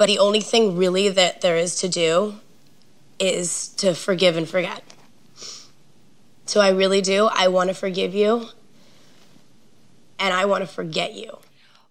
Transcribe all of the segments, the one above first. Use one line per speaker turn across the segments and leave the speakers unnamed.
But the only thing really that there is to do is to forgive and forget. So I really do. I want to forgive you and I want to forget you.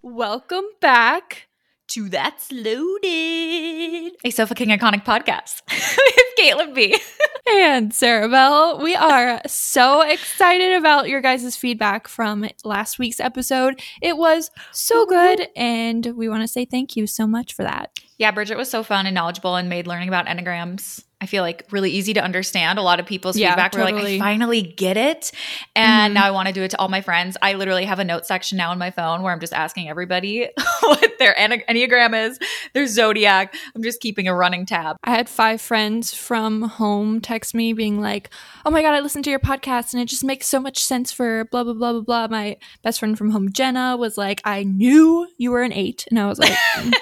Welcome back to That's Loaded, a Sofa King Iconic podcast with Caitlin B. and Sarah Bell. We are so excited about your guys' feedback from last week's episode. It was so good, and we want to say thank you so much for that.
Yeah, Bridget was so fun and knowledgeable and made learning about Enneagrams I feel like really easy to understand. A lot of people's yeah, feedback totally. were like, I finally get it. And mm-hmm. now I want to do it to all my friends. I literally have a note section now on my phone where I'm just asking everybody what their Enneagram is, their zodiac. I'm just keeping a running tab.
I had five friends from home text me being like, Oh my God, I listened to your podcast and it just makes so much sense for blah, blah, blah, blah, blah. My best friend from home, Jenna, was like, I knew you were an eight. And I was like, mm.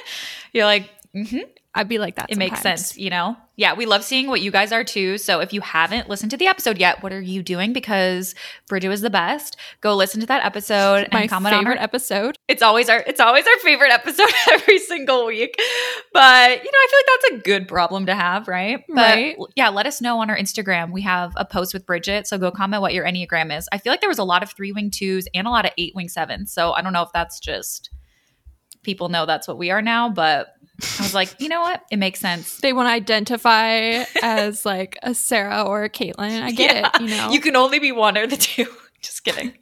You're like, mm-hmm.
I'd be like that.
It
sometimes.
makes sense, you know? Yeah, we love seeing what you guys are too. So if you haven't listened to the episode yet, what are you doing? Because Bridget was the best. Go listen to that episode and
My
comment
favorite
on our
episode.
It's always our it's always our favorite episode every single week. But you know, I feel like that's a good problem to have, right? But
right.
yeah, let us know on our Instagram. We have a post with Bridget. So go comment what your Enneagram is. I feel like there was a lot of three wing twos and a lot of eight wing sevens. So I don't know if that's just people know that's what we are now, but I was like, you know what? It makes sense.
They want to identify as like a Sarah or a Caitlin. I get yeah. it. You know,
you can only be one or the two. Just kidding.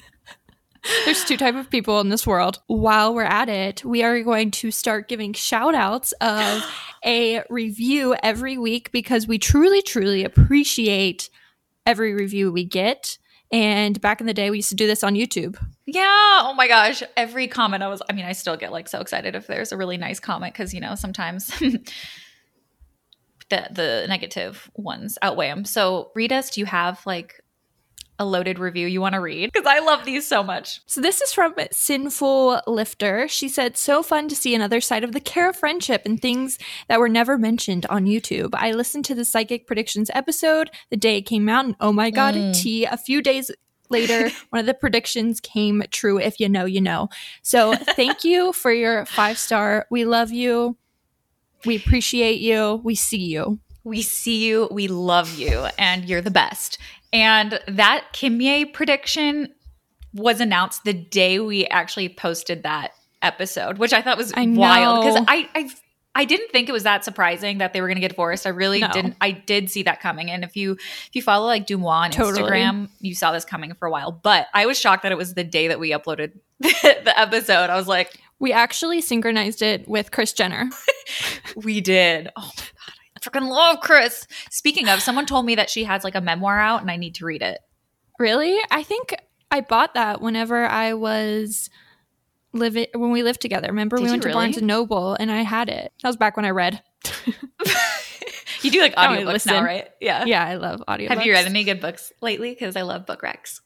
There's two type of people in this world. While we're at it, we are going to start giving shout outs of a review every week because we truly, truly appreciate every review we get. And back in the day, we used to do this on YouTube.
Yeah. Oh my gosh. Every comment I was, I mean, I still get like so excited if there's a really nice comment because, you know, sometimes the, the negative ones outweigh them. So, us. Do you have like a loaded review you want to read because I love these so much.
So this is from Sinful Lifter. She said, "So fun to see another side of the care of friendship and things that were never mentioned on YouTube. I listened to the Psychic Predictions episode the day it came out, and oh my god, mm. T! A few days." Later, one of the predictions came true. If you know, you know. So, thank you for your five star. We love you. We appreciate you. We see you.
We see you. We love you. And you're the best. And that Kimye prediction was announced the day we actually posted that episode, which I thought was I wild because I, I I didn't think it was that surprising that they were going to get divorced. I really no. didn't. I did see that coming. And if you if you follow like DeuxMoi on totally. Instagram, you saw this coming for a while. But I was shocked that it was the day that we uploaded the, the episode. I was like,
we actually synchronized it with Chris Jenner.
we did. Oh freaking love Chris. Speaking of, someone told me that she has like a memoir out and I need to read it.
Really? I think I bought that whenever I was living when we lived together. Remember Did we went to Barnes and Noble and I had it. That was back when I read.
you do like audiobooks now, right?
Yeah. Yeah, I love audiobooks.
Have you read any good books lately? Because I love book recs.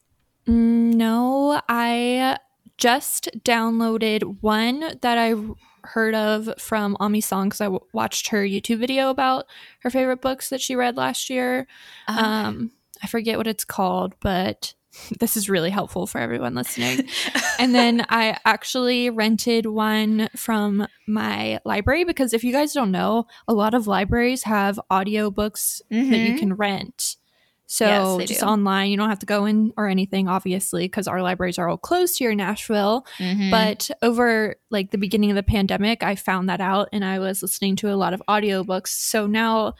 Mm, no, I just downloaded one that I heard of from Aimee Song because I w- watched her YouTube video about her favorite books that she read last year. Uh-huh. Um, I forget what it's called, but this is really helpful for everyone listening. and then I actually rented one from my library because if you guys don't know, a lot of libraries have audiobooks mm-hmm. that you mm-hmm. can rent. So yes, just do. online, you don't have to go in or anything, obviously, because our libraries are all closed here in Nashville. Mm-hmm. But over like the beginning of the pandemic, I found that out and I was listening to a lot of audiobooks. So now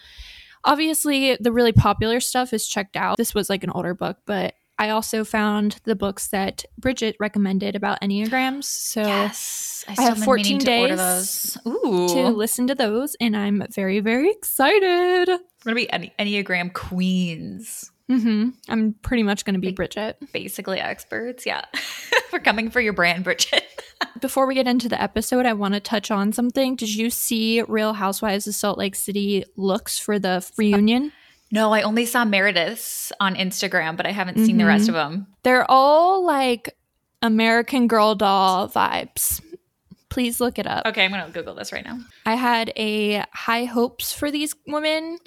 obviously the really popular stuff is checked out. This was like an older book, but I also found the books that Bridget recommended about Enneagrams. So
yes,
I, I have 14 days to listen to those, and I'm very, very excited.
We're going to be Enneagram queens.
Mm-hmm. I'm pretty much going to be like, Bridget.
Basically experts. Yeah. We're coming for your brand, Bridget.
Before we get into the episode, I want to touch on something. Did you see Real Housewives of Salt Lake City looks for the reunion?
No, I only saw Meredith's on Instagram, but I haven't seen mm-hmm. the rest mm-hmm. of them.
They're all like American Girl doll vibes. Please look it up.
Okay, I'm going to Google this right now.
I had a high hopes for these women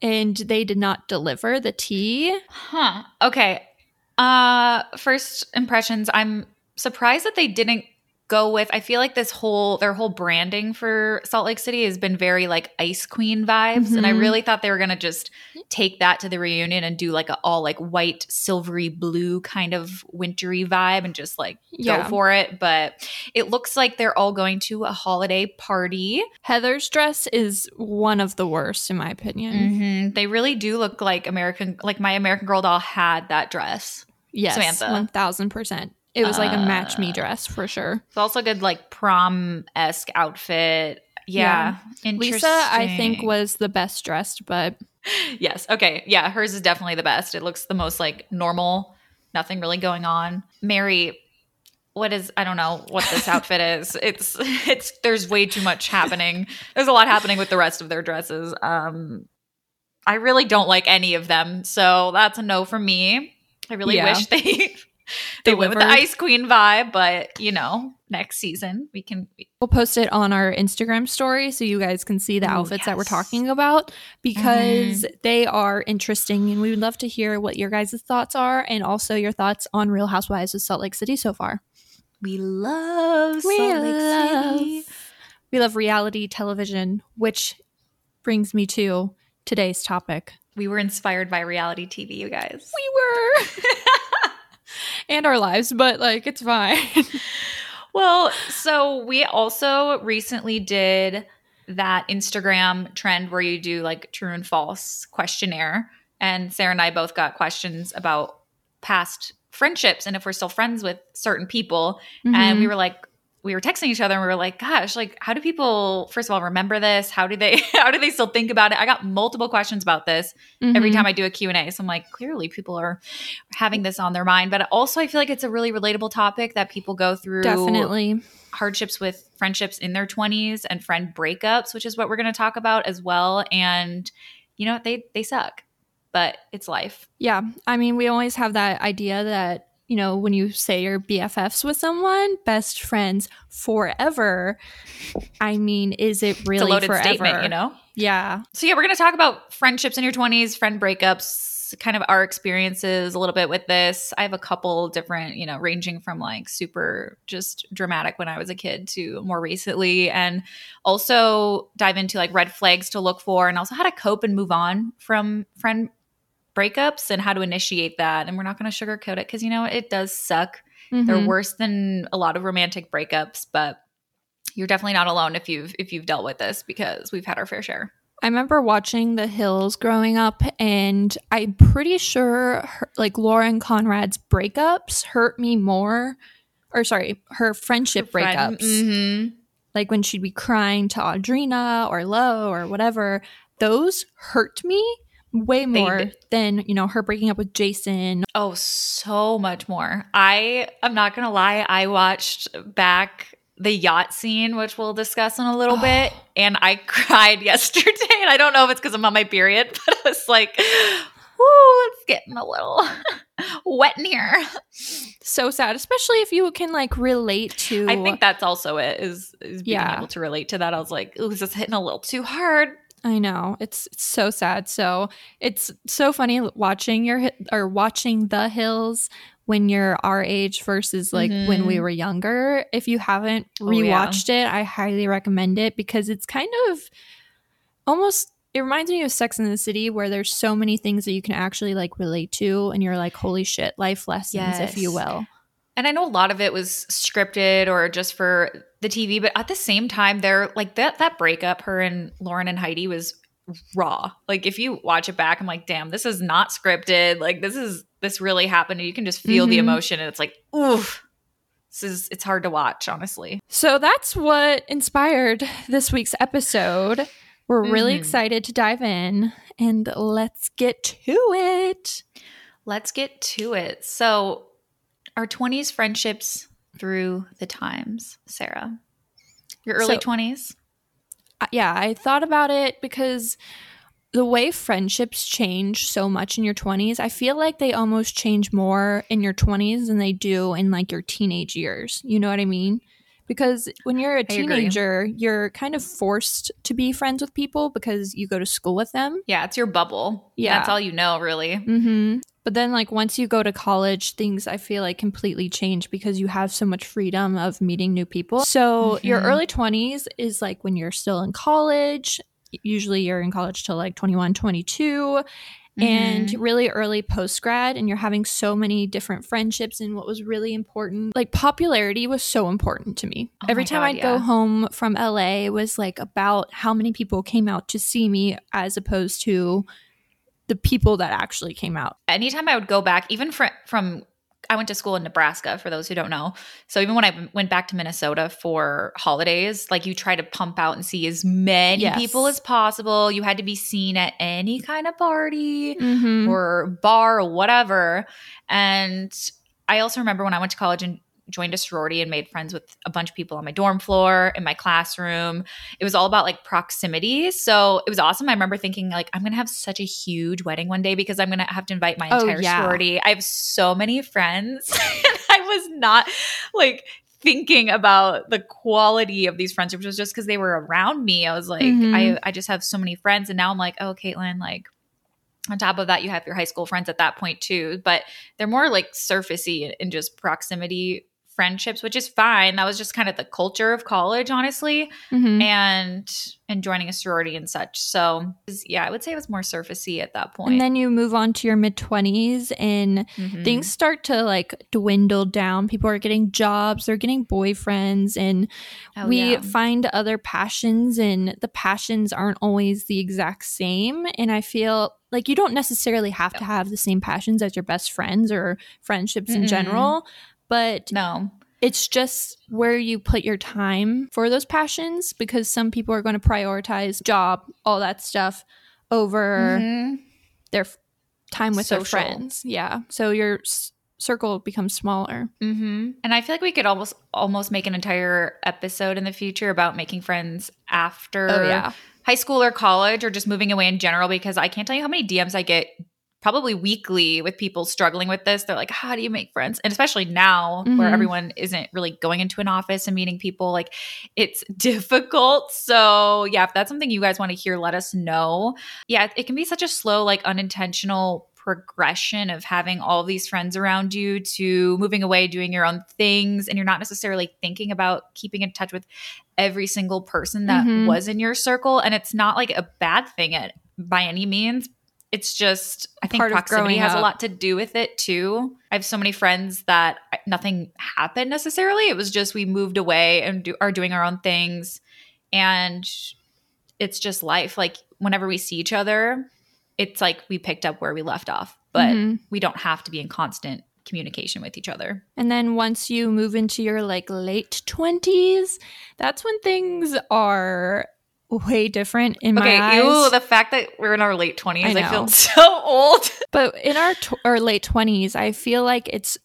and they did not deliver the tea.
Huh. Okay. Uh first impressions, I'm surprised that they didn't go with I feel like this whole their whole branding for Salt Lake City has been very like ice queen vibes mm-hmm. and I mm-hmm. really thought they were going to just take that to the reunion and do like a all like white silvery blue kind of wintry vibe and just like yeah. go for it but it looks like they're all going to a holiday party.
Heather's dress is one of the worst in my opinion.
Mm-hmm. They really do look like American like my American Girl doll had that dress.
Yes, Samantha. 1000%. It was like a match me uh, dress for sure.
It's also a good like prom esque outfit. Yeah.
yeah. Lisa, I think, was the best dressed, but
yes. Okay. Yeah. Hers is definitely the best. It looks the most like normal, nothing really going on. Mary, what is I don't know what this outfit is. It's it's there's way too much happening. There's a lot happening with the rest of their dresses. Um I really don't like any of them. So that's a no for me. I really yeah. wish they they went with the Ice Queen vibe, but you know, next season we can.
We'll post it on our Instagram story so you guys can see the Ooh, outfits yes. that we're talking about because mm-hmm. they are interesting and we would love to hear what your guys' thoughts are and also your thoughts on Real Housewives of Salt Lake City so far.
We love we Salt Lake love, City.
We love reality television, which brings me to today's topic.
We were inspired by reality TV, you guys.
We were. and our lives, but like it's fine.
well, so we also recently did that Instagram trend where you do like true and false questionnaire. And Sarah and I both got questions about past friendships and if we're still friends with certain people. Mm-hmm. And we were like, we were texting each other and we were like, gosh, like how do people first of all remember this? How do they how do they still think about it? I got multiple questions about this mm-hmm. every time I do a Q&A. So I'm like, clearly people are having this on their mind, but also I feel like it's a really relatable topic that people go through
Definitely
hardships with friendships in their 20s and friend breakups, which is what we're going to talk about as well and you know, they they suck. But it's life.
Yeah. I mean, we always have that idea that you know, when you say you're BFFs with someone, best friends forever. I mean, is it really it's a loaded forever? statement,
you know?
Yeah.
So yeah, we're going to talk about friendships in your 20s, friend breakups, kind of our experiences a little bit with this. I have a couple different, you know, ranging from like super just dramatic when I was a kid to more recently and also dive into like red flags to look for and also how to cope and move on from friend breakups and how to initiate that. And we're not going to sugarcoat it because, you know, it does suck. Mm-hmm. They're worse than a lot of romantic breakups, but you're definitely not alone if you've if you've dealt with this because we've had our fair share.
I remember watching The Hills growing up, and I'm pretty sure her, like Lauren Conrad's breakups hurt me more, or sorry, her friendship her breakups. Mm-hmm. Like when she'd be crying to Audrina or Lo or whatever, those hurt me way more than you know her breaking up with jason
oh so much more i i'm not gonna lie i watched back the yacht scene which we'll discuss in a little oh. bit and i cried yesterday and i don't know if it's because i'm on my period but i was like Whoo, it's getting a little wet in here.
So sad, especially if you can like relate to.
I think that's also it is, is being yeah. able to relate to that. I was like, "Ooh, is this hitting a little too hard?"
I know it's, it's so sad. So it's so funny watching your or watching the hills when you're our age versus like mm-hmm. when we mm-hmm. were younger. If you haven't rewatched oh, yeah. it, I highly recommend it because it's kind of almost it reminds me of Sex in the City where there's so many things that you can actually like relate to and you're like holy shit life lessons yes. if you will.
And I know a lot of it was scripted or just for the TV, but at the same time, they're like that that breakup, her and Lauren and Heidi was raw. Like if you watch it back, I'm like, damn, this is not scripted. Like this is this really happened. You can just feel mm-hmm. the emotion, and it's like, oof. This is it's hard to watch, honestly.
So that's what inspired this week's episode. We're mm-hmm. really excited to dive in and let's get to it.
Let's get to it. So our 20s friendships through the times, Sarah. Your early so, 20s?
Yeah, I thought about it because the way friendships change so much in your 20s, I feel like they almost change more in your 20s than they do in like your teenage years. You know what I mean? Because when you're a teenager, you're kind of forced to be friends with people because you go to school with them.
Yeah, it's your bubble. Yeah. That's all you know, really.
Mm-hmm. But then, like, once you go to college, things I feel like completely change because you have so much freedom of meeting new people. So, mm-hmm. your early 20s is like when you're still in college. Usually, you're in college till like 21, 22 and mm-hmm. really early post grad, and you're having so many different friendships. And what was really important, like popularity was so important to me. Oh Every time God, I'd yeah. go home from LA, it was like about how many people came out to see me as opposed to the people that actually came out.
Anytime I would go back, even fr- from I went to school in Nebraska for those who don't know. So even when I went back to Minnesota for holidays, like you try to pump out and see as many yes. people as possible. You had to be seen at any kind of party mm-hmm. or bar or whatever. And I also remember when I went to college and joined a sorority and made friends with a bunch of people on my dorm floor in my classroom. It was all about like proximity. So it was awesome. I remember thinking like i'm gonna have such a huge wedding one day because i'm gonna have to invite my oh, entire oh, yeah. sorority. I have so many friends and i was not like thinking about the quality of these friendships. Was just because they were around me. I was like mm-hmm. I, I just have so many friends and now i'm like oh caitlin like on top of that you have your high school friends at that point too. But they're more like surfacey in just proximity friendships, which is fine. That was just kind of the culture of college, honestly, mm-hmm. and and joining a sorority and such. So yeah, I would say it was more surfacey at that point.
And then you move on to your mid twenties, and mm-hmm. things start to like dwindle down. People are getting jobs, they're getting boyfriends, and oh, we yeah. find other passions, and the passions aren't always the exact same. And I feel like you don't necessarily have to have the same passions as your best friends or friendships mm-hmm. in general but
no
it's just where you put your time for those passions because some people are going to prioritize job all that stuff over mm-hmm. their f- time with Social. their friends yeah so your s- circle becomes smaller
mm-hmm. and i feel like we could almost almost make an entire episode in the future about making friends after oh, yeah. high school or college or just moving away in general because i can't tell you how many dms i get probably weekly with people struggling with this. They're like, how do you make friends? And especially now mm-hmm. where everyone isn't really going into an office and meeting people, like it's difficult. So, yeah, if that's something you guys want to hear, let us know. Yeah, it can be such a slow, like unintentional progression of having all of these friends around you to moving away, doing your own things, and you're not necessarily thinking about keeping in touch with every single person that mm-hmm. was in your circle. And it's not like a bad thing at by any means, it's just I think proximity has up. a lot to do with it too. I have so many friends that nothing happened necessarily. It was just we moved away and do, are doing our own things, and it's just life. Like whenever we see each other, it's like we picked up where we left off, but mm-hmm. we don't have to be in constant communication with each other.
And then once you move into your like late 20s, that's when things are way different in okay, my eyes.
Ew, the fact that we're in our late 20s, I, I feel so old.
but in our, t- our late 20s, I feel like it's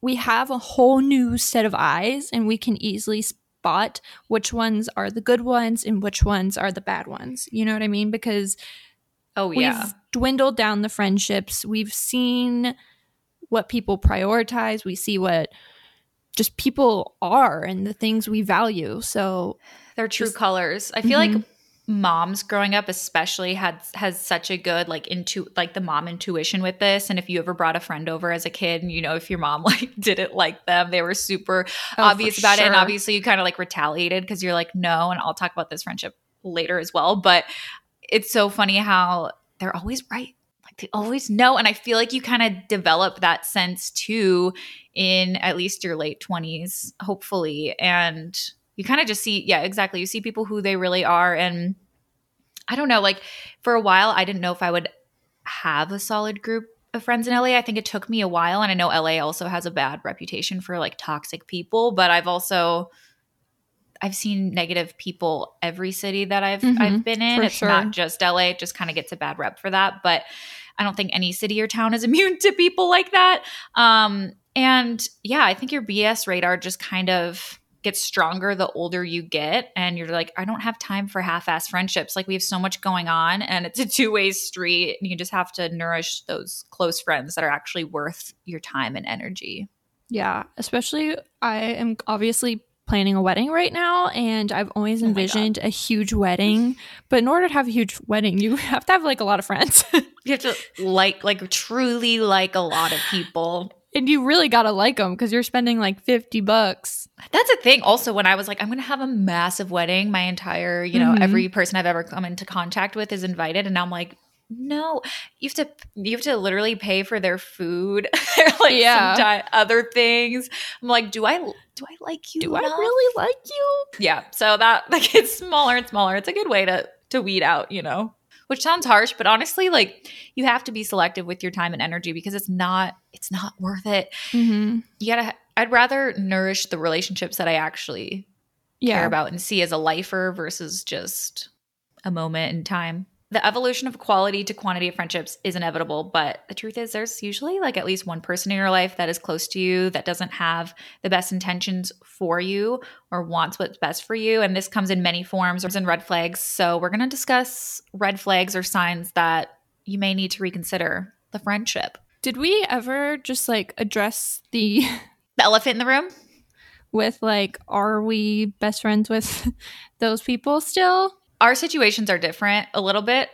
we have a whole new set of eyes and we can easily spot which ones are the good ones and which ones are the bad ones. You know what I mean? Because
oh yeah.
We've dwindled down the friendships. We've seen what people prioritize. We see what just people are and the things we value. So
their true just, colors. I feel mm-hmm. like moms growing up especially had has such a good like into like the mom intuition with this and if you ever brought a friend over as a kid and you know if your mom like didn't like them they were super oh, obvious about sure. it and obviously you kind of like retaliated because you're like no and I'll talk about this friendship later as well but it's so funny how they're always right they always know and I feel like you kind of develop that sense too in at least your late 20s hopefully and you kind of just see, yeah, exactly. You see people who they really are. And I don't know, like for a while, I didn't know if I would have a solid group of friends in LA. I think it took me a while. And I know LA also has a bad reputation for like toxic people, but I've also. I've seen negative people every city that I've mm-hmm, I've been in. It's sure. not just LA. It just kind of gets a bad rep for that. But I don't think any city or town is immune to people like that. Um, and yeah, I think your BS radar just kind of gets stronger the older you get and you're like i don't have time for half-ass friendships like we have so much going on and it's a two-way street and you just have to nourish those close friends that are actually worth your time and energy
yeah especially i am obviously planning a wedding right now and I've always oh envisioned oh a huge wedding. But in order to have a huge wedding, you have to have like a lot of friends.
you have to like like truly like a lot of people.
And you really got to like them because you're spending like 50 bucks.
That's a thing. Also, when I was like, I'm going to have a massive wedding, my entire, you know, mm-hmm. every person I've ever come into contact with is invited. And now I'm like, no, you have to you have to literally pay for their food, like yeah. Other things. I'm like, do I do I like you?
Do enough? I really like you?
Yeah. So that like it's smaller and smaller. It's a good way to to weed out, you know. Which sounds harsh, but honestly, like you have to be selective with your time and energy because it's not it's not worth it. Mm-hmm. You gotta. I'd rather nourish the relationships that I actually yeah. care about and see as a lifer versus just a moment in time the evolution of quality to quantity of friendships is inevitable, but the truth is there's usually like at least one person in your life that is close to you that doesn't have the best intentions for you or wants what's best for you. And this comes in many forms or in red flags. So we're going to discuss red flags or signs that you may need to reconsider the friendship.
Did we ever just like address the
the elephant in the room?
With like, are we best friends with those people still?
Our situations are different a little bit.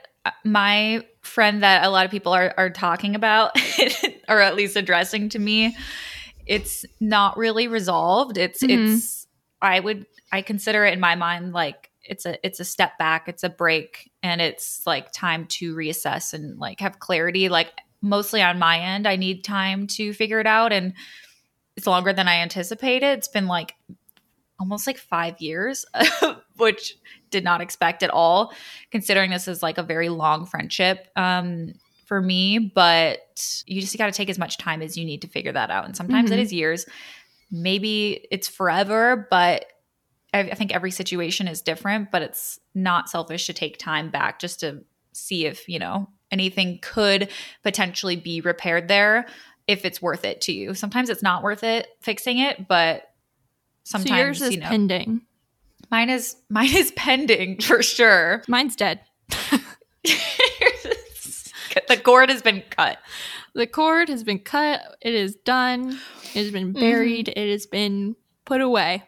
My friend that a lot of people are, are talking about, or at least addressing to me, it's not really resolved. It's mm-hmm. it's I would I consider it in my mind like it's a it's a step back, it's a break, and it's like time to reassess and like have clarity. Like mostly on my end, I need time to figure it out, and it's longer than I anticipated. It's been like almost like five years, which did not expect at all, considering this is like a very long friendship um, for me. But you just got to take as much time as you need to figure that out. And sometimes mm-hmm. it is years, maybe it's forever, but I, I think every situation is different. But it's not selfish to take time back just to see if, you know, anything could potentially be repaired there if it's worth it to you. Sometimes it's not worth it fixing it, but sometimes so
yours is you know, pending.
Mine is mine is pending for sure.
Mine's dead.
the cord has been cut.
The cord has been cut. It is done. It has been buried. Mm-hmm. It has been put away.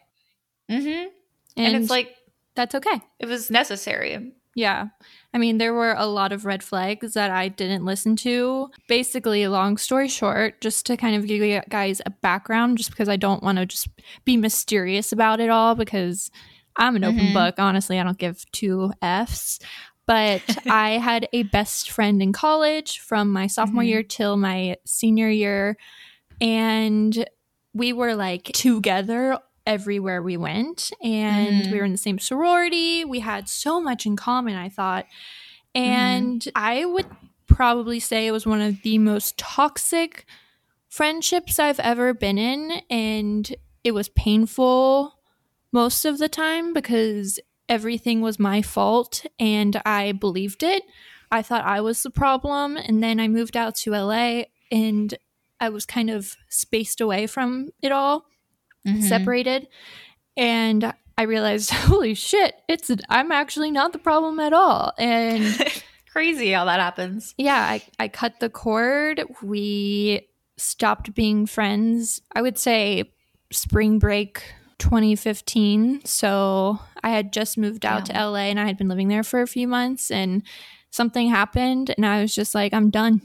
Mm-hmm. And, and it's like
that's okay.
It was necessary.
Yeah. I mean, there were a lot of red flags that I didn't listen to. Basically, long story short, just to kind of give you guys a background, just because I don't want to just be mysterious about it all, because I'm an open mm-hmm. book. Honestly, I don't give two F's. But I had a best friend in college from my sophomore mm-hmm. year till my senior year. And we were like together everywhere we went and mm-hmm. we were in the same sorority we had so much in common i thought and mm-hmm. i would probably say it was one of the most toxic friendships i've ever been in and it was painful most of the time because everything was my fault and i believed it i thought i was the problem and then i moved out to la and i was kind of spaced away from it all mm-hmm. separated. And I realized, holy shit, it's I'm actually not the problem at all. And
crazy how that happens.
Yeah, I, I cut the cord. We stopped being friends. I would say spring break 2015. So I had just moved out yeah. to LA and I had been living there for a few months and something happened and I was just like, I'm done.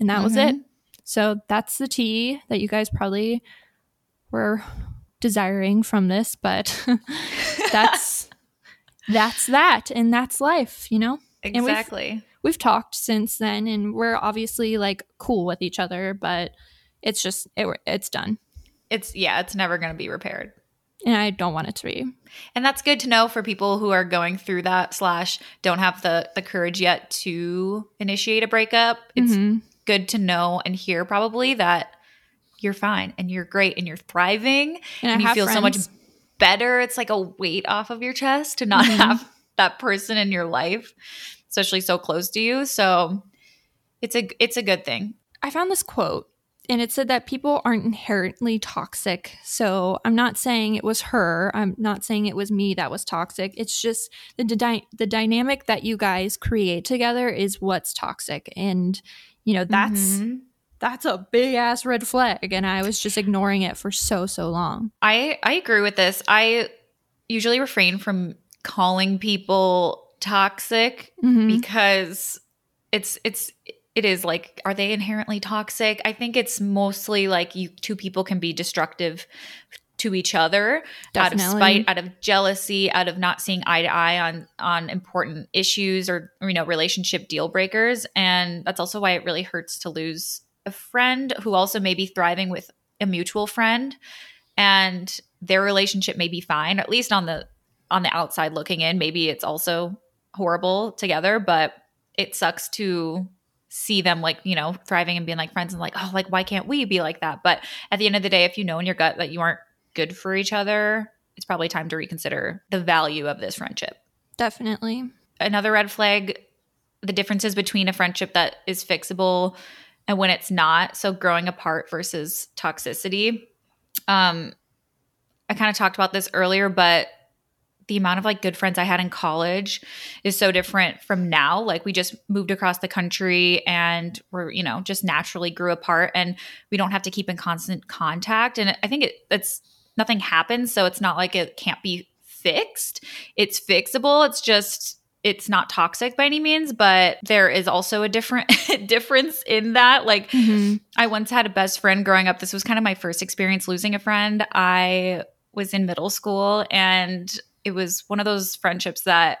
And that mm-hmm. was it. So that's the tea that you guys probably were desiring from this, but that's that's that and that's life, you know?
Exactly.
We've, we've, talked since then and we're obviously like cool with each other, but it's just it, it's done.
It's yeah, it's never going to be repaired.
And I don't want it to be.
And that's good to know for people who are going through that slash don't have the the courage yet to initiate a breakup. It's mm-hmm. good to know and hear probably that you're fine and you're great and you're thriving and, and you feel friends. so much better. It's like a weight off of your chest to not mm-hmm. have that person in your life, especially so close to you. So it's a it's a good thing.
I found this quote and it said that people aren't inherently toxic. So I'm not saying it was her. I'm not saying it was me that was toxic. It's just the dy- the dynamic that you guys create together is what's toxic, and you know that's mm-hmm that's a big ass red flag. And I was just ignoring it for so, so long.
I, I agree with this. I usually refrain from calling people toxic mm-hmm. because it's, it's, it is like are they inherently toxic i think it's mostly like you two people can be destructive to each other Definitely. out of spite out of jealousy out of not seeing eye to eye on on important issues or you know relationship deal breakers and that's also why it really hurts to lose a friend who also may be thriving with a mutual friend and their relationship may be fine at least on the on the outside looking in. Maybe it's also horrible together but it sucks to see them like you know thriving and being like friends and like oh like why can't we be like that? But at the end of the day if you know in your gut that you aren't good for each other it's probably time to reconsider the value of this friendship.
Definitely.
Another red flag the differences between a friendship that is fixable and when it's not so growing apart versus toxicity um i kind of talked about this earlier but the amount of like good friends I had in college is so different from now. Like we just moved across the country and we're, you know, just naturally grew apart and we don't have to keep in constant contact. And I think it it's nothing happens. So it's not like it can't be fixed. It's fixable. It's just it's not toxic by any means, but there is also a different difference in that. Like mm-hmm. I once had a best friend growing up. This was kind of my first experience losing a friend. I was in middle school and it was one of those friendships that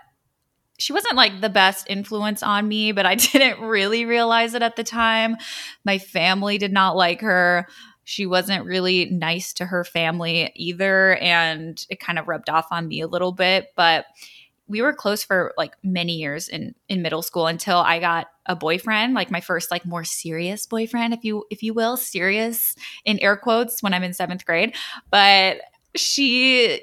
she wasn't like the best influence on me, but I didn't really realize it at the time. My family did not like her. She wasn't really nice to her family either. And it kind of rubbed off on me a little bit. But we were close for like many years in in middle school until I got a boyfriend, like my first like more serious boyfriend, if you if you will, serious in air quotes when I'm in seventh grade. But she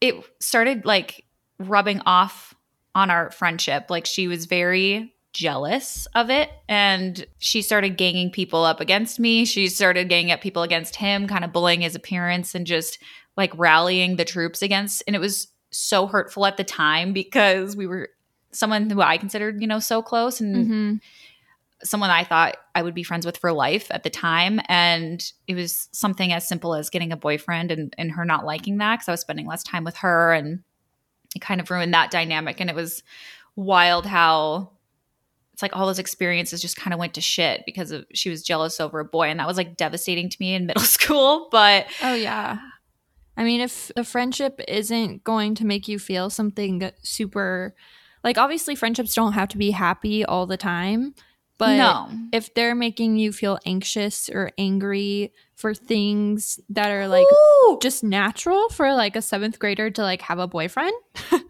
it started like rubbing off on our friendship. Like she was very jealous of it and she started ganging people up against me. She started ganging up people against him, kind of bullying his appearance and just like rallying the troops against and it was so hurtful at the time because we were someone who I considered, you know, so close and mm-hmm someone I thought I would be friends with for life at the time. And it was something as simple as getting a boyfriend and, and her not liking that because I was spending less time with her and it kind of ruined that dynamic. And it was wild how it's like all those experiences just kind of went to shit because of she was jealous over a boy. And that was like devastating to me in middle school. But
oh, yeah. I mean, if a friendship isn't going to make you feel something super, like obviously friendships don't have to be happy all the time but no. if they're making you feel anxious or angry for things that are like Ooh. just natural for like a seventh grader to like have a boyfriend,
it's,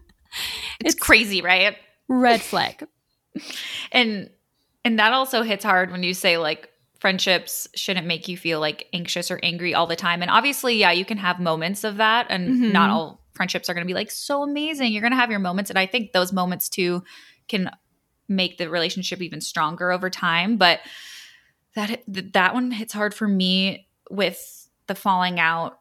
it's crazy, right?
Red flag.
and and that also hits hard when you say like friendships shouldn't make you feel like anxious or angry all the time. And obviously, yeah, you can have moments of that, and mm-hmm. not all friendships are going to be like so amazing. You're going to have your moments, and I think those moments too can make the relationship even stronger over time. But that that one hits hard for me with the falling out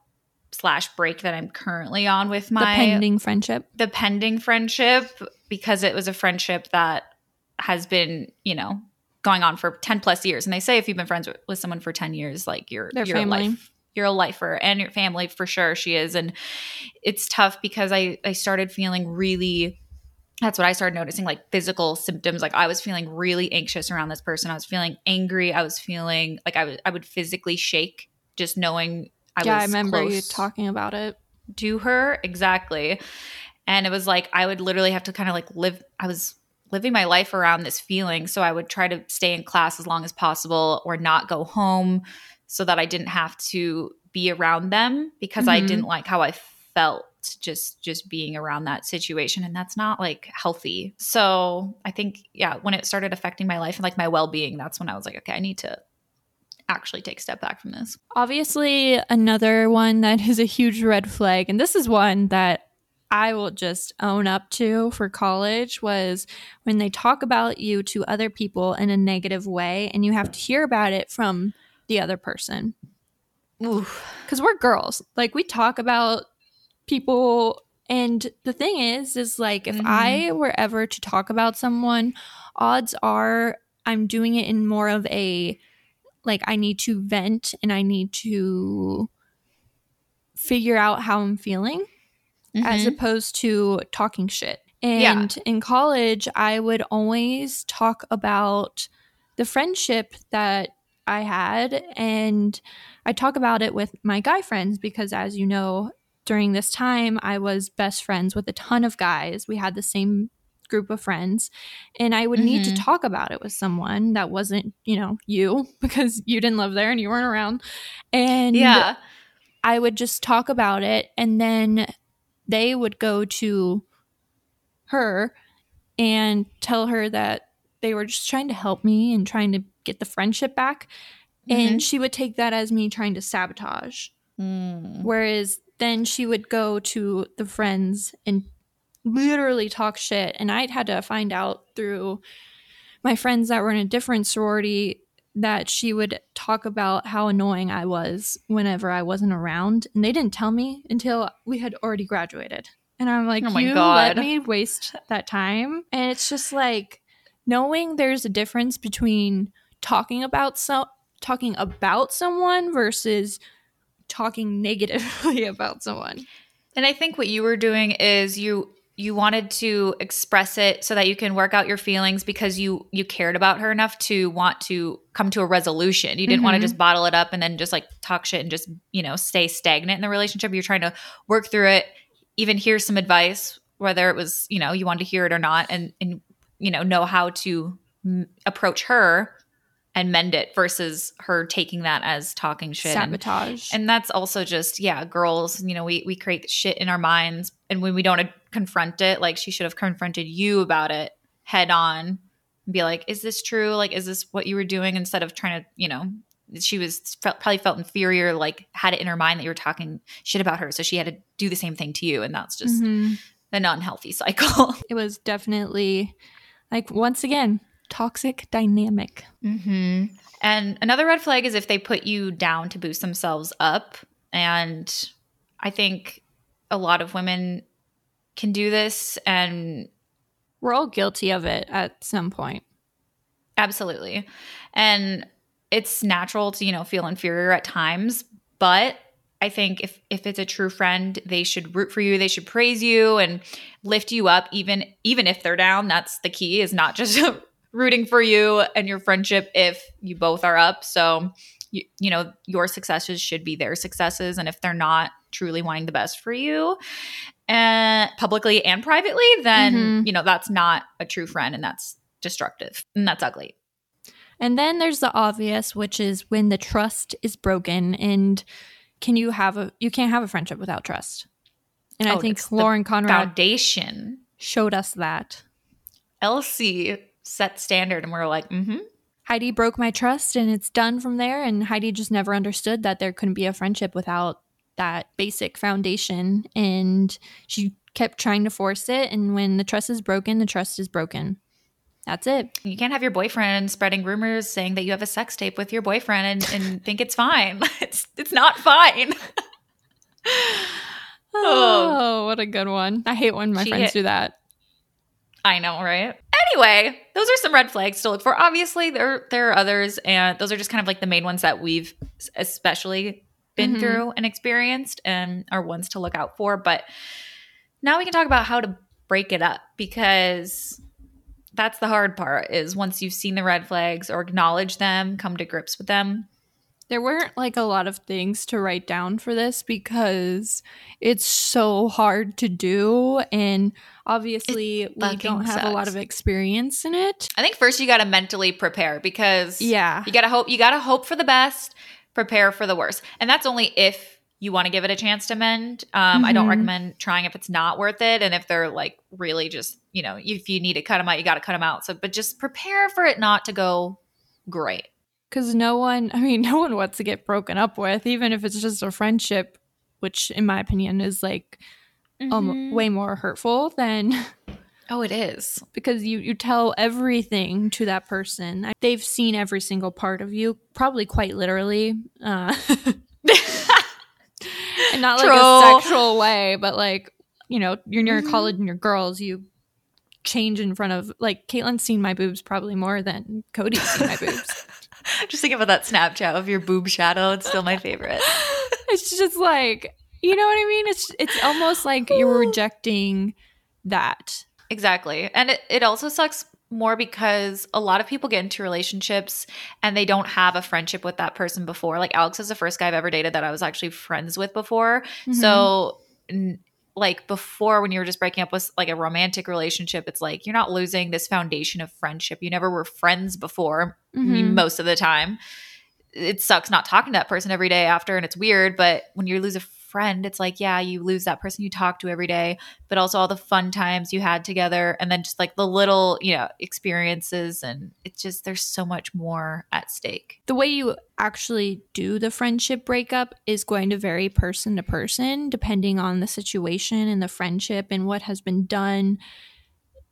slash break that I'm currently on with my
the pending friendship.
The pending friendship because it was a friendship that has been, you know, going on for 10 plus years. And they say if you've been friends with, with someone for 10 years, like you're Their you're family. a life you're a lifer and your family for sure she is. And it's tough because I I started feeling really that's what I started noticing like physical symptoms. Like I was feeling really anxious around this person. I was feeling angry. I was feeling like I, w- I would physically shake just knowing I
yeah, I remember you talking about it.
To her, exactly. And it was like I would literally have to kind of like live, I was living my life around this feeling. So I would try to stay in class as long as possible or not go home so that I didn't have to be around them because mm-hmm. I didn't like how I felt just just being around that situation and that's not like healthy so i think yeah when it started affecting my life and like my well-being that's when i was like okay i need to actually take a step back from this
obviously another one that is a huge red flag and this is one that I will just own up to for college was when they talk about you to other people in a negative way and you have to hear about it from the other person. Because we're girls. Like, we talk about people and the thing is is like if mm-hmm. i were ever to talk about someone odds are i'm doing it in more of a like I need to vent and I need to figure out how I'm feeling mm-hmm. as opposed to talking shit. And yeah. in college, I would always talk about the friendship that I had. And I talk about it with my guy friends because, as you know, during this time, I was best friends with a ton of guys. We had the same group of friends and I would mm-hmm. need to mm-hmm. talk about it with someone that wasn't, you know, you because you didn't live there and you weren't around. And yeah. I would just talk about it and then they would go to her and tell her that they were just trying to help me and trying to get the friendship back. Mm-hmm. And she would take that as me trying to sabotage. Mm. Whereas then she would go to the friends and literally talk shit. And I'd had to find out through my friends that were in a different sorority that she would talk about how annoying I was whenever I wasn't around. And they didn't tell me until we had already graduated. And I'm like, oh you God. let me waste that time. And it's just like knowing there's a difference between talking about so talking about someone versus talking negatively about someone.
And I think what you were doing is you you wanted to express it so that you can work out your feelings because you you cared about her enough to want to come to a resolution. You didn't mm-hmm. want to just bottle it up and then just like talk shit and just, you know, stay stagnant in the relationship. You're trying to work through it, even hear some advice whether it was, you know, you wanted to hear it or not and and you know, know how to m- approach her and mend it versus her taking that as talking shit
sabotage.
and, and, that's also just yeah girls you know we we create shit in our minds and when we don't confront it like she should have confronted you about it head on and be like is this true? Like is this what you were doing? instead of trying to you know she was felt, probably felt inferior like had it in her mind that you were talking shit about her so she had to do the same thing to you and that's just mm-hmm. an unhealthy cycle.
It was definitely like once again toxic dynamic.
Mm-hmm. And another red flag is if they put you down to boost themselves up. And I think a lot of women can do this and
we're all guilty of it at some point.
Absolutely. And it's natural to, you know, feel inferior at times, but I think if if it's a true friend, they should root for you, they should praise you and lift you up even even if they're down. That's the key is not just rooting for you and your friendship if you both are up. So, you, you know, your successes should be their successes. And if they're not truly wanting the best for you, and publicly and privately, then, mm-hmm. you know, that's not a true friend and that's destructive and that's ugly.
And then there's the obvious, which is when the trust is broken and can you have a you can't have a friendship without trust. And oh, I think Lauren Conrad
foundation
showed us that.
LC set standard and we are like, mm-hmm.
Heidi broke my trust and it's done from there. And Heidi just never understood that there couldn't be a friendship without that basic foundation. And she kept trying to force it. And when the trust is broken, the trust is broken. That's it.
You can't have your boyfriend spreading rumors saying that you have a sex tape with your boyfriend and, and think it's fine. It's it's not fine.
oh, what a good one. I hate when my friends hit, do that.
I know, right? Anyway, those are some red flags to look for. Obviously, there there are others, and those are just kind of like the main ones that we've especially been mm-hmm. through and experienced, and are ones to look out for. But now we can talk about how to break it up because that's the hard part. Is once you've seen the red flags or acknowledge them, come to grips with them,
there weren't like a lot of things to write down for this because it's so hard to do. And obviously, it we don't have sucks. a lot of experience in it.
I think first you got to mentally prepare because
yeah,
you got to hope, you got to hope for the best, prepare for the worst. And that's only if you want to give it a chance to mend. Um, mm-hmm. I don't mm-hmm. recommend trying if it's not worth it. And if they're like really just, you know, if you need to cut them out, you got to cut them out. So, but just prepare for it not to go great
because no one i mean no one wants to get broken up with even if it's just a friendship which in my opinion is like mm-hmm. um, way more hurtful than
oh it is
because you you tell everything to that person they've seen every single part of you probably quite literally uh, and not like a sexual way but like you know you're near mm-hmm. college and you're girls you change in front of like Caitlin's seen my boobs probably more than Cody's seen my boobs.
just thinking about that Snapchat of your boob shadow. It's still my favorite.
it's just like you know what I mean? It's it's almost like you're rejecting that.
Exactly. And it, it also sucks more because a lot of people get into relationships and they don't have a friendship with that person before. Like Alex is the first guy I've ever dated that I was actually friends with before. Mm-hmm. So n- like before when you were just breaking up with like a romantic relationship it's like you're not losing this foundation of friendship you never were friends before mm-hmm. most of the time it sucks not talking to that person every day after and it's weird but when you lose a friend, it's like, yeah, you lose that person you talk to every day, but also all the fun times you had together and then just like the little, you know, experiences. And it's just, there's so much more at stake.
The way you actually do the friendship breakup is going to vary person to person, depending on the situation and the friendship and what has been done.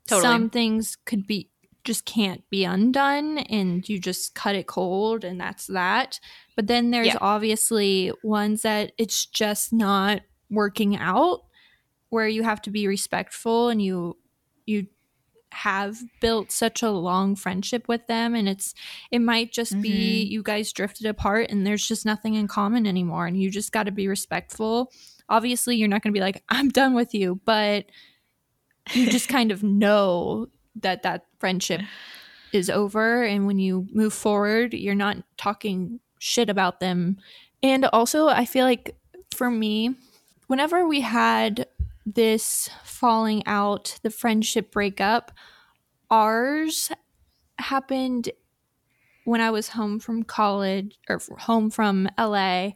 Totally. Some things could be just can't be undone and you just cut it cold and that's that. But then there's yeah. obviously ones that it's just not working out where you have to be respectful and you you have built such a long friendship with them and it's it might just mm-hmm. be you guys drifted apart and there's just nothing in common anymore and you just got to be respectful. Obviously, you're not going to be like I'm done with you, but you just kind of know that that friendship is over and when you move forward, you're not talking shit about them. And also, I feel like for me, whenever we had this falling out, the friendship breakup, ours happened when I was home from college or home from LA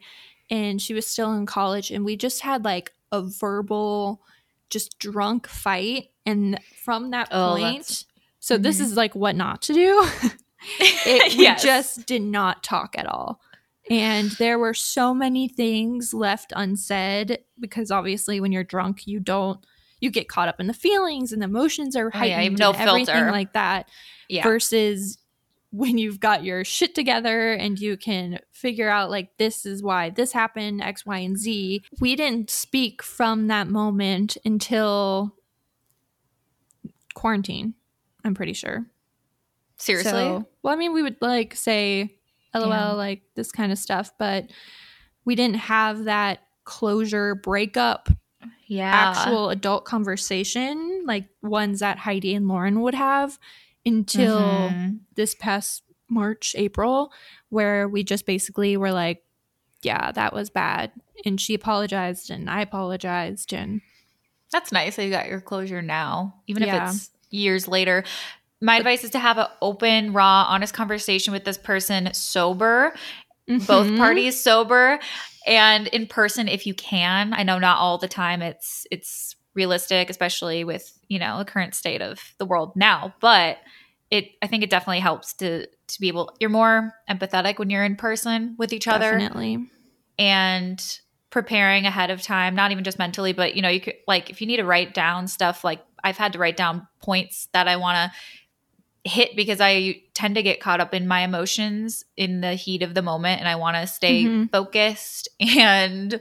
and she was still in college and we just had like a verbal just drunk fight and from that oh, point so mm-hmm. this is like what not to do it, yes. we just did not talk at all. And there were so many things left unsaid because obviously when you're drunk, you don't you get caught up in the feelings and the emotions are heightened oh, yeah, no and everything filter. like that. Yeah. Versus when you've got your shit together and you can figure out like this is why this happened x y and z we didn't speak from that moment until quarantine i'm pretty sure
Seriously? So,
well, I mean, we would like say LOL, yeah. like this kind of stuff, but we didn't have that closure breakup. Yeah. Actual adult conversation, like ones that Heidi and Lauren would have until mm-hmm. this past March, April, where we just basically were like, yeah, that was bad. And she apologized and I apologized. And
that's nice that you got your closure now, even yeah. if it's years later my advice is to have an open, raw, honest conversation with this person sober, mm-hmm. both parties sober, and in person if you can. I know not all the time it's it's realistic, especially with, you know, the current state of the world now, but it I think it definitely helps to to be able you're more empathetic when you're in person with each other.
Definitely.
And preparing ahead of time, not even just mentally, but you know, you could like if you need to write down stuff like I've had to write down points that I want to hit because I tend to get caught up in my emotions in the heat of the moment and I want to stay mm-hmm. focused and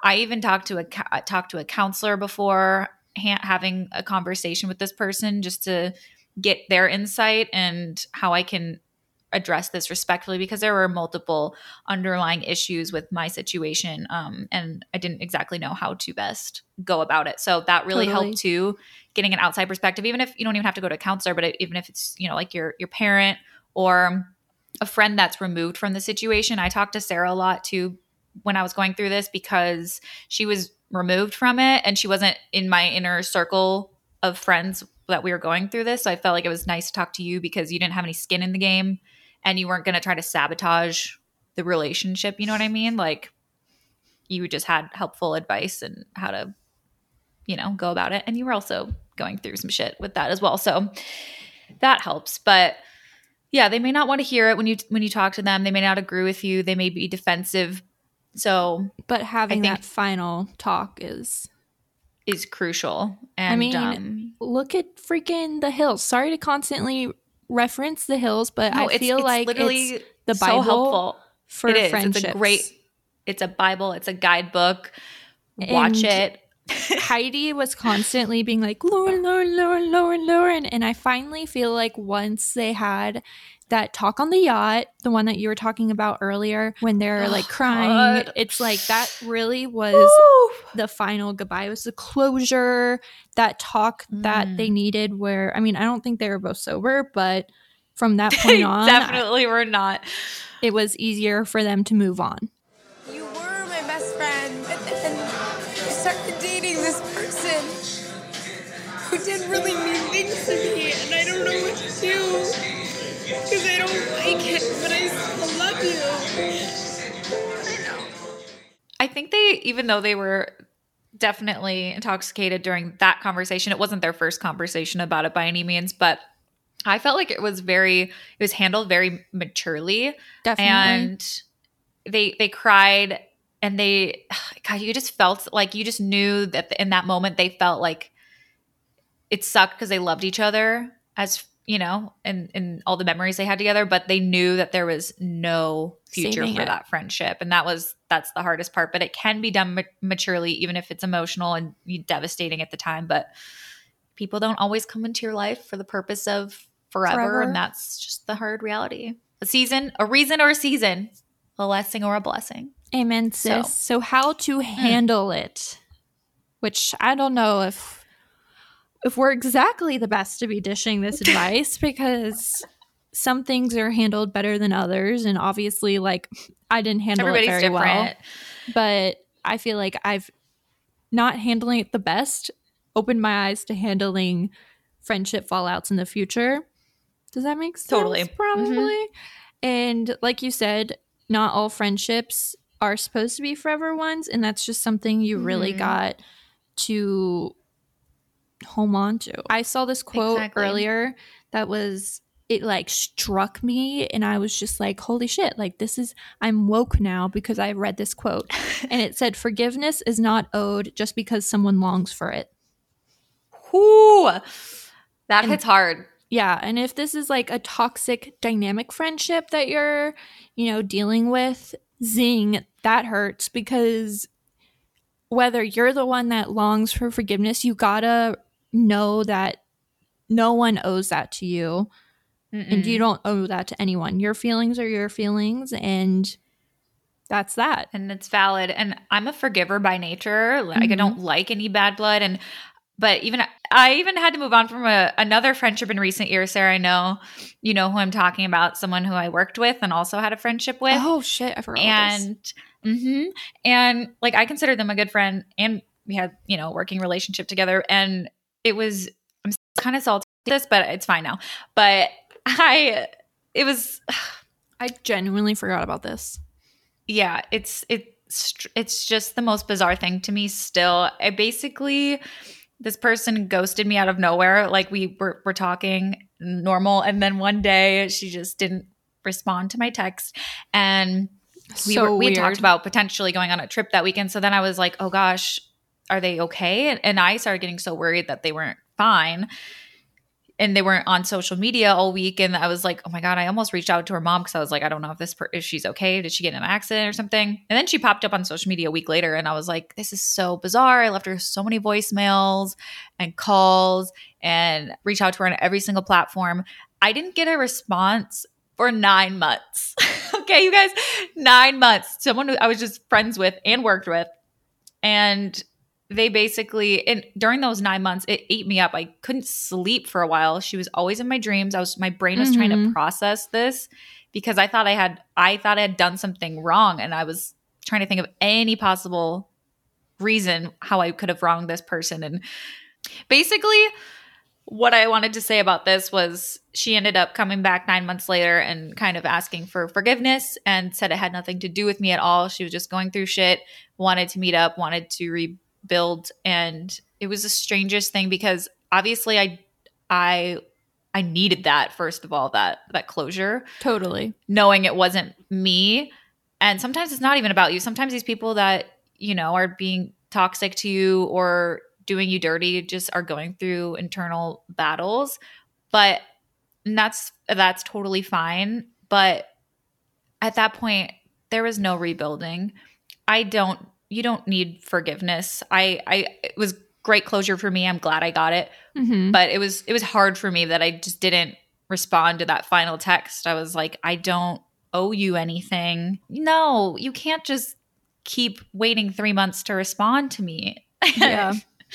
I even talked to a talked to a counselor before ha- having a conversation with this person just to get their insight and how I can address this respectfully because there were multiple underlying issues with my situation um, and i didn't exactly know how to best go about it. So that really totally. helped too getting an outside perspective even if you don't even have to go to a counselor but even if it's you know like your your parent or a friend that's removed from the situation. I talked to sarah a lot too when i was going through this because she was removed from it and she wasn't in my inner circle of friends that we were going through this. So i felt like it was nice to talk to you because you didn't have any skin in the game and you weren't going to try to sabotage the relationship. You know what I mean? Like you just had helpful advice and how to, you know, go about it. And you were also going through some shit with that as well. So that helps. But yeah, they may not want to hear it when you when you talk to them. They may not agree with you. They may be defensive. So,
but having that final talk is
is crucial. And
I mean, um, look at freaking the hills. Sorry to constantly reference the hills, but no, I feel it's like literally it's the Bible so helpful for it is.
It's a great. It's a Bible. It's a guidebook. Watch and it.
Heidi was constantly being like, Lauren, Lauren, Lauren, Lauren, Lauren. And I finally feel like once they had that talk on the yacht, the one that you were talking about earlier, when they're oh, like crying, God. it's like that really was Ooh. the final goodbye. It was the closure, that talk mm. that they mm. needed. Where, I mean, I don't think they were both sober, but from that point on,
definitely I, were not.
It was easier for them to move on.
Think they, even though they were definitely intoxicated during that conversation, it wasn't their first conversation about it by any means, but I felt like it was very, it was handled very maturely.
Definitely.
And they, they cried and they, God, you just felt like you just knew that in that moment they felt like it sucked because they loved each other as you know, and and all the memories they had together, but they knew that there was no future Saving for it. that friendship, and that was that's the hardest part. But it can be done ma- maturely, even if it's emotional and devastating at the time. But people don't always come into your life for the purpose of forever, forever. and that's just the hard reality. A season, a reason, or a season, a blessing or a blessing.
Amen, sis. So, so how to hmm. handle mm. it? Which I don't know if if we're exactly the best to be dishing this advice because some things are handled better than others and obviously like I didn't handle Everybody's it very different. well. But I feel like I've not handling it the best opened my eyes to handling friendship fallouts in the future. Does that make sense?
Totally.
Probably. Mm-hmm. And like you said, not all friendships are supposed to be forever ones and that's just something you really mm-hmm. got to home on to. I saw this quote exactly. earlier that was it like struck me and I was just like, holy shit, like this is I'm woke now because I read this quote. and it said forgiveness is not owed just because someone longs for it.
Whoo that and, hits hard.
Yeah. And if this is like a toxic dynamic friendship that you're, you know, dealing with, zing, that hurts because whether you're the one that longs for forgiveness, you gotta know that no one owes that to you Mm-mm. and you don't owe that to anyone. Your feelings are your feelings and that's that.
And it's valid. And I'm a forgiver by nature. Like mm-hmm. I don't like any bad blood and but even I even had to move on from a, another friendship in recent years. Sarah, I know you know who I'm talking about. Someone who I worked with and also had a friendship with.
Oh shit, I forgot.
And mm-hmm, and like I consider them a good friend, and we had you know working relationship together. And it was I'm kind of salty this, but it's fine now. But I it was
I genuinely forgot about this.
Yeah, it's it's it's just the most bizarre thing to me still. I basically this person ghosted me out of nowhere. Like we were, were talking normal, and then one day she just didn't respond to my text, and we so were, we talked about potentially going on a trip that weekend. So then I was like, oh gosh, are they okay? And, and I started getting so worried that they weren't fine and they weren't on social media all week. And i was like oh my god i almost reached out to her mom because i was like i don't know if this per- if she's okay. Did she get in an accident or something? And then she popped up on social media a week later and i was like this is so bizarre. I left her so many voicemails and calls and reached out to her on every single platform. I didn't get a response for nine months. Okay you guys nine months. Someone i was just friends with and worked with. And they basically and during those nine months it ate me up. I couldn't sleep for a while. She was always in my dreams. I was my brain was mm-hmm. trying to mm-hmm. process this because i thought i had i thought i had done something wrong. And i was trying to think of any possible reason how i could have wronged this person. And basically what i wanted to say about this was she ended up coming back nine months later and kind of asking for forgiveness and said it had nothing to do with me at all. She was just going through shit wanted to meet up wanted to re build and it was the strangest thing because obviously I I I needed that first of all that that closure.
Totally.
Knowing it wasn't me and sometimes it's not even about you. Sometimes these people that, you know, are being toxic to you or doing you dirty just are going through internal battles. But that's that's totally fine, but at that point there was no rebuilding. I don't you don't need forgiveness. I I it was great closure for me. I'm glad I got it.
Mm-hmm.
But it was it was hard for me that I just didn't respond to that final text. I was like, I don't owe you anything. No, you can't just keep waiting 3 months to respond to me.
Yeah.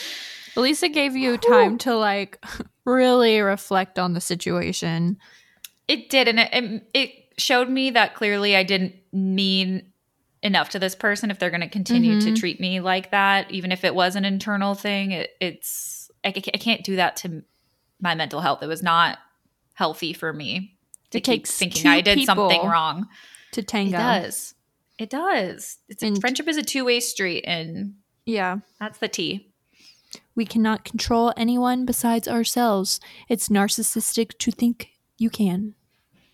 Lisa gave you time to like really reflect on the situation.
It did, and it, it, it showed me that clearly I didn't mean enough to this person if they're going to continue to
Mhm.
treat me like that, even if it was an internal thing. It, it's I, I can't do that to my mental health. It was not healthy for me to
It
keep thinking I did something wrong.
To
It
tango.
does. It does. It's
And-
friendship is a two way street, and
Yeah.
that's the T.
We cannot control anyone besides ourselves. It's narcissistic to think you can.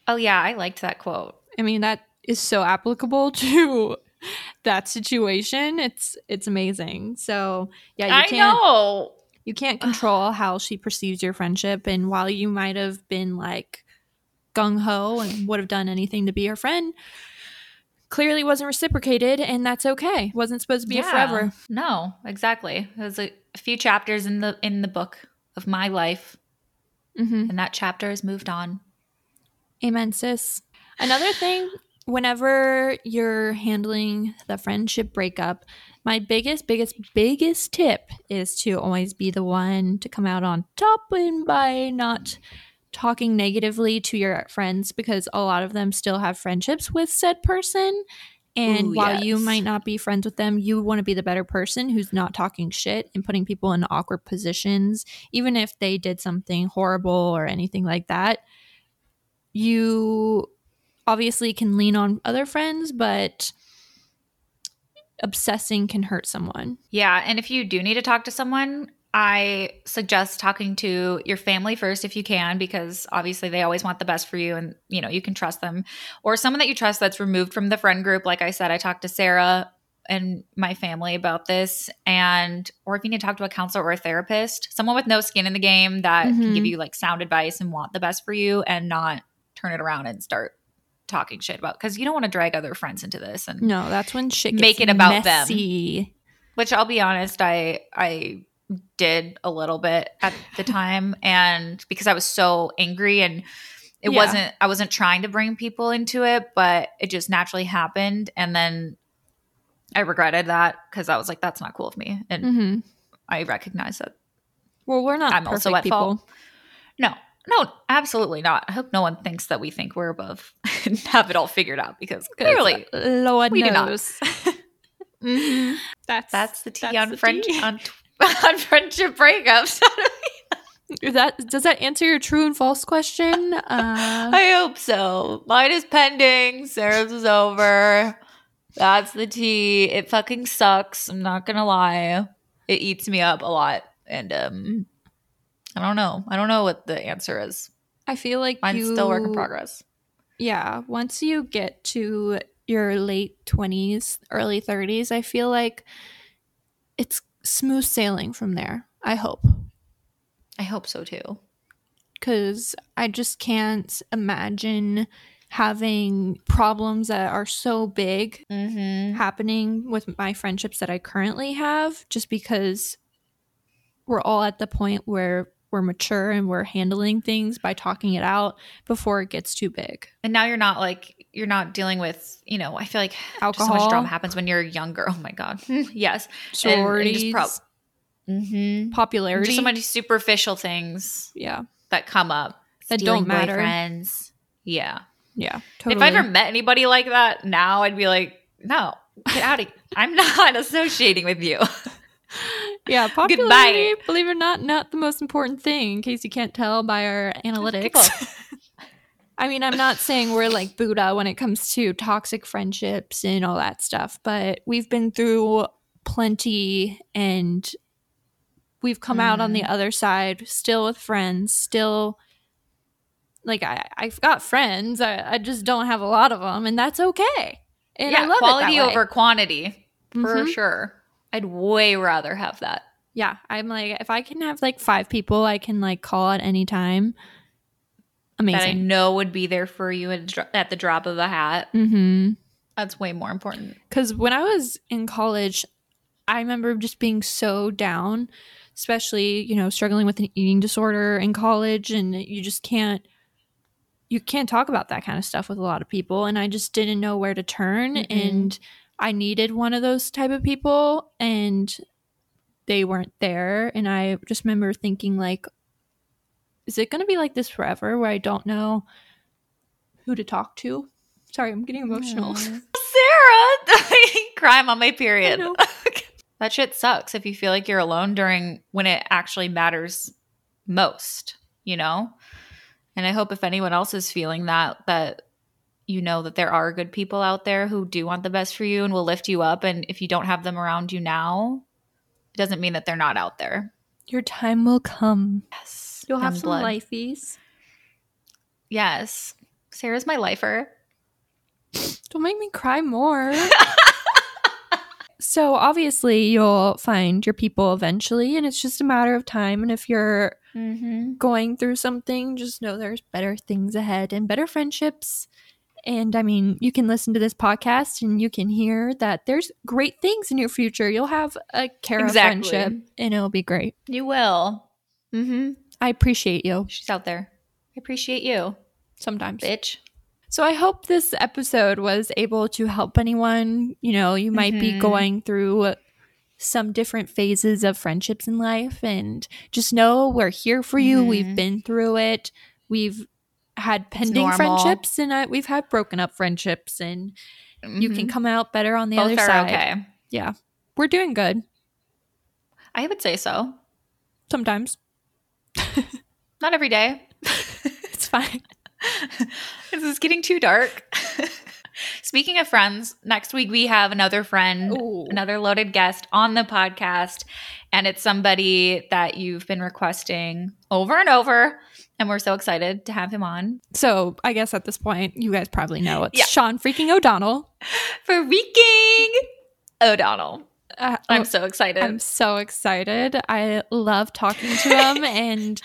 Oh yeah, I liked that quote.
I mean, that is so applicable to that situation. It's it's amazing. So yeah, you
I
can't
know.
you can't control how she perceives your friendship. And while you might have been like gung ho and would have done anything to be her friend, clearly wasn't reciprocated, and that's okay. Wasn't supposed to be a forever.
No, exactly. There's a, a few chapters in the in the book of my life,
hmm
and that chapter has moved on.
Amen, sis. Another thing, whenever you're handling the friendship breakup, my biggest, biggest, biggest tip is to always be the one to come out on top and by not talking negatively to your friends because a lot of them still have friendships with said person. And
Ooh,
while you might not be friends with them, you want to be the better person who's not talking shit and putting people in awkward positions, even if they did something horrible or anything like that you obviously can lean on other friends, but obsessing can hurt someone.
Yeah, and if you do need to talk to someone, I suggest talking to your family first if you can because obviously they always want the best for you and you know, you can trust them or someone that you trust that's removed from the friend group. Like I said, I talked to Sarah and my family about this and or if you need to talk to a counselor or a therapist, someone with no skin in the game that can
Mhm.
give you like sound advice and want the best for you and not turn it around and start talking shit about because you don't want to drag other friends into this and
No, that's when shit gets
Make it about them.
messy.
which I'll be honest, I I did a little bit at the time and because I was so angry and it
Yeah.
wasn't I wasn't trying to bring people into it, but it just naturally happened and then I regretted that because I was like that's not cool of me and
hmm
I recognize that
Well, we're not
I'm also at
people.
fault. no no absolutely not. I hope no one thinks that we think we're above and have it all figured out because clearly
Lord
we do not.
knows. Mhm. That's
that's the tea
that's
on
the
friend
tea.
on on friendship breakups.
Is that does that answer your true and false question? Uh,
I hope so. Mine is pending. Sarah's is over. That's the tea. It fucking sucks. I'm not gonna lie. It eats me up a lot. And um I don't know. I don't know what the answer is.
I feel like
Mine's
you
still work in progress.
Yeah, once you get to your late 20s, early 30s, I feel like it's smooth sailing from there. I hope.
I hope so too.
Cuz I just can't imagine having problems that are so big
Mm-hmm.
happening with my friendships that I currently have just because we're all at the point where we're mature and we're handling things by talking it out before it gets too big.
And now you're not like you're not dealing with, you know, I feel like just so
Alcohol.
much drama happens when you're younger. Oh my god. yes. And- and
Sororities,
just prob- Mhm.
popularity.
Just so many superficial things
yeah.
that come up
That don't matter.
Boyfriends. Yeah.
Yeah, totally.
If I ever met anybody like that now, I'd be like, no, get out of here. I'm not associating with you.
yeah, popularity,
Goodbye.
believe it or not, not the most important thing, in case you can't tell by our analytics. I mean, I'm not saying we're like Buddha when it comes to toxic friendships and all that stuff, but we've been through plenty and we've come out on the other side still with friends, still like I, I've got friends. I, I just don't have a lot of them, and that's okay. And I
yeah,
love
quality
it that way.
over quantity for
Mhm.
sure. I'd way rather have that.
Yeah, I'm like if I can have like five people I can like call at any time. Amazing.
That I know would be there for you at, the drop of a hat.
Mm-hmm.
That's way more important.
Because when I was in college, I remember just being so down, especially, you know, struggling with an eating disorder in college and you just can't you can't talk about that kind of stuff with a lot of people and I just didn't know where to turn
Mhm.
and I needed one of those type of people and they weren't there and I just remember thinking like is it going to be like this forever where I don't know who to talk to? Sorry, I'm getting emotional.
Sarah, crime on my period. that shit sucks if you feel like you're alone during when it actually matters most, you know? And I hope if anyone else is feeling that, that you know that there are good people out there who do want the best for you and will lift you up. And if you don't have them around you now, it doesn't mean that they're not out there.
Your time will come.
Yes.
You'll have some
blood.
lifeies.
Yes. Sarah's my lifer.
Don't make me cry more. so obviously you'll find your people eventually and it's just a matter of time and if you're
Mm-hmm.
going through something just know there's better things ahead and better friendships and i mean you can listen to this podcast and you can hear that there's great things in your future you'll have a care
Exactly.
friendship and it'll be great
You will. Mm-hmm.
i appreciate you
She's out there. I appreciate you,
sometimes
bitch.
So I hope this episode was able to help anyone. You know, you might be
Mhm.
going through some different phases of friendships in life and just know we're here for you. We've
Mhm.
been through it. We've had pending friendships and I, we've had broken up friendships and you can
Mhm.
come out better on the
Both
other side.
okay.
Yeah. We're doing good
I would say so.
sometimes.
Not every day.
It's fine.
this is getting too dark. Speaking of friends, next week we have another friend,
Ooh.
another loaded guest on the podcast. And it's somebody that you've been requesting over and over. And we're so excited to have him on
So I guess at this point, you guys probably know it's
Yeah.
Sean freaking O'Donnell.
for Reeking O'Donnell.
Uh,
I'm so excited.
I'm so excited. I love talking to him, and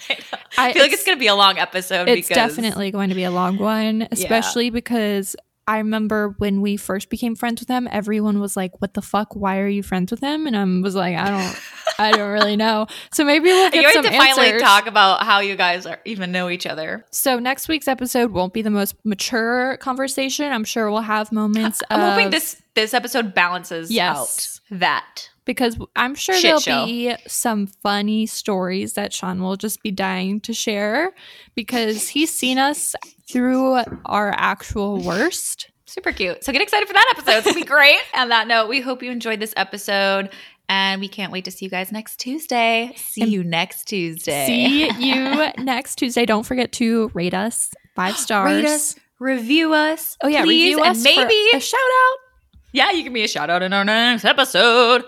I feel like it's going to be a long episode.
it's definitely going to be a long one, especially because I remember when we first became friends with him, everyone was like, "What the fuck? Why are you friends with him?" And I was like, "I don't, I don't really know." So maybe we'll get
you
some
to finally talk about how you guys are, even know each other.
So next week's episode won't be the most mature conversation. I'm sure we'll have moments.
I'm hoping this this episode balances
Yes.
out that.
Because I'm sure
Shit
there'll
show.
be some funny stories that Sean will just be dying to share because he's seen us through our actual worst.
Super cute. So get excited for that episode. It's gonna be great. On that note, we hope you enjoyed this episode. And we can't wait to see you guys next Tuesday. See
And
you next Tuesday.
See you next Tuesday. Don't forget to rate us five stars.
Rate us, review us.
Oh yeah,
please,
review
and
us.
maybe
a shout out.
yeah, you can be a shout out in our next episode.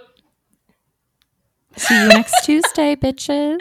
See you next Tuesday, bitches.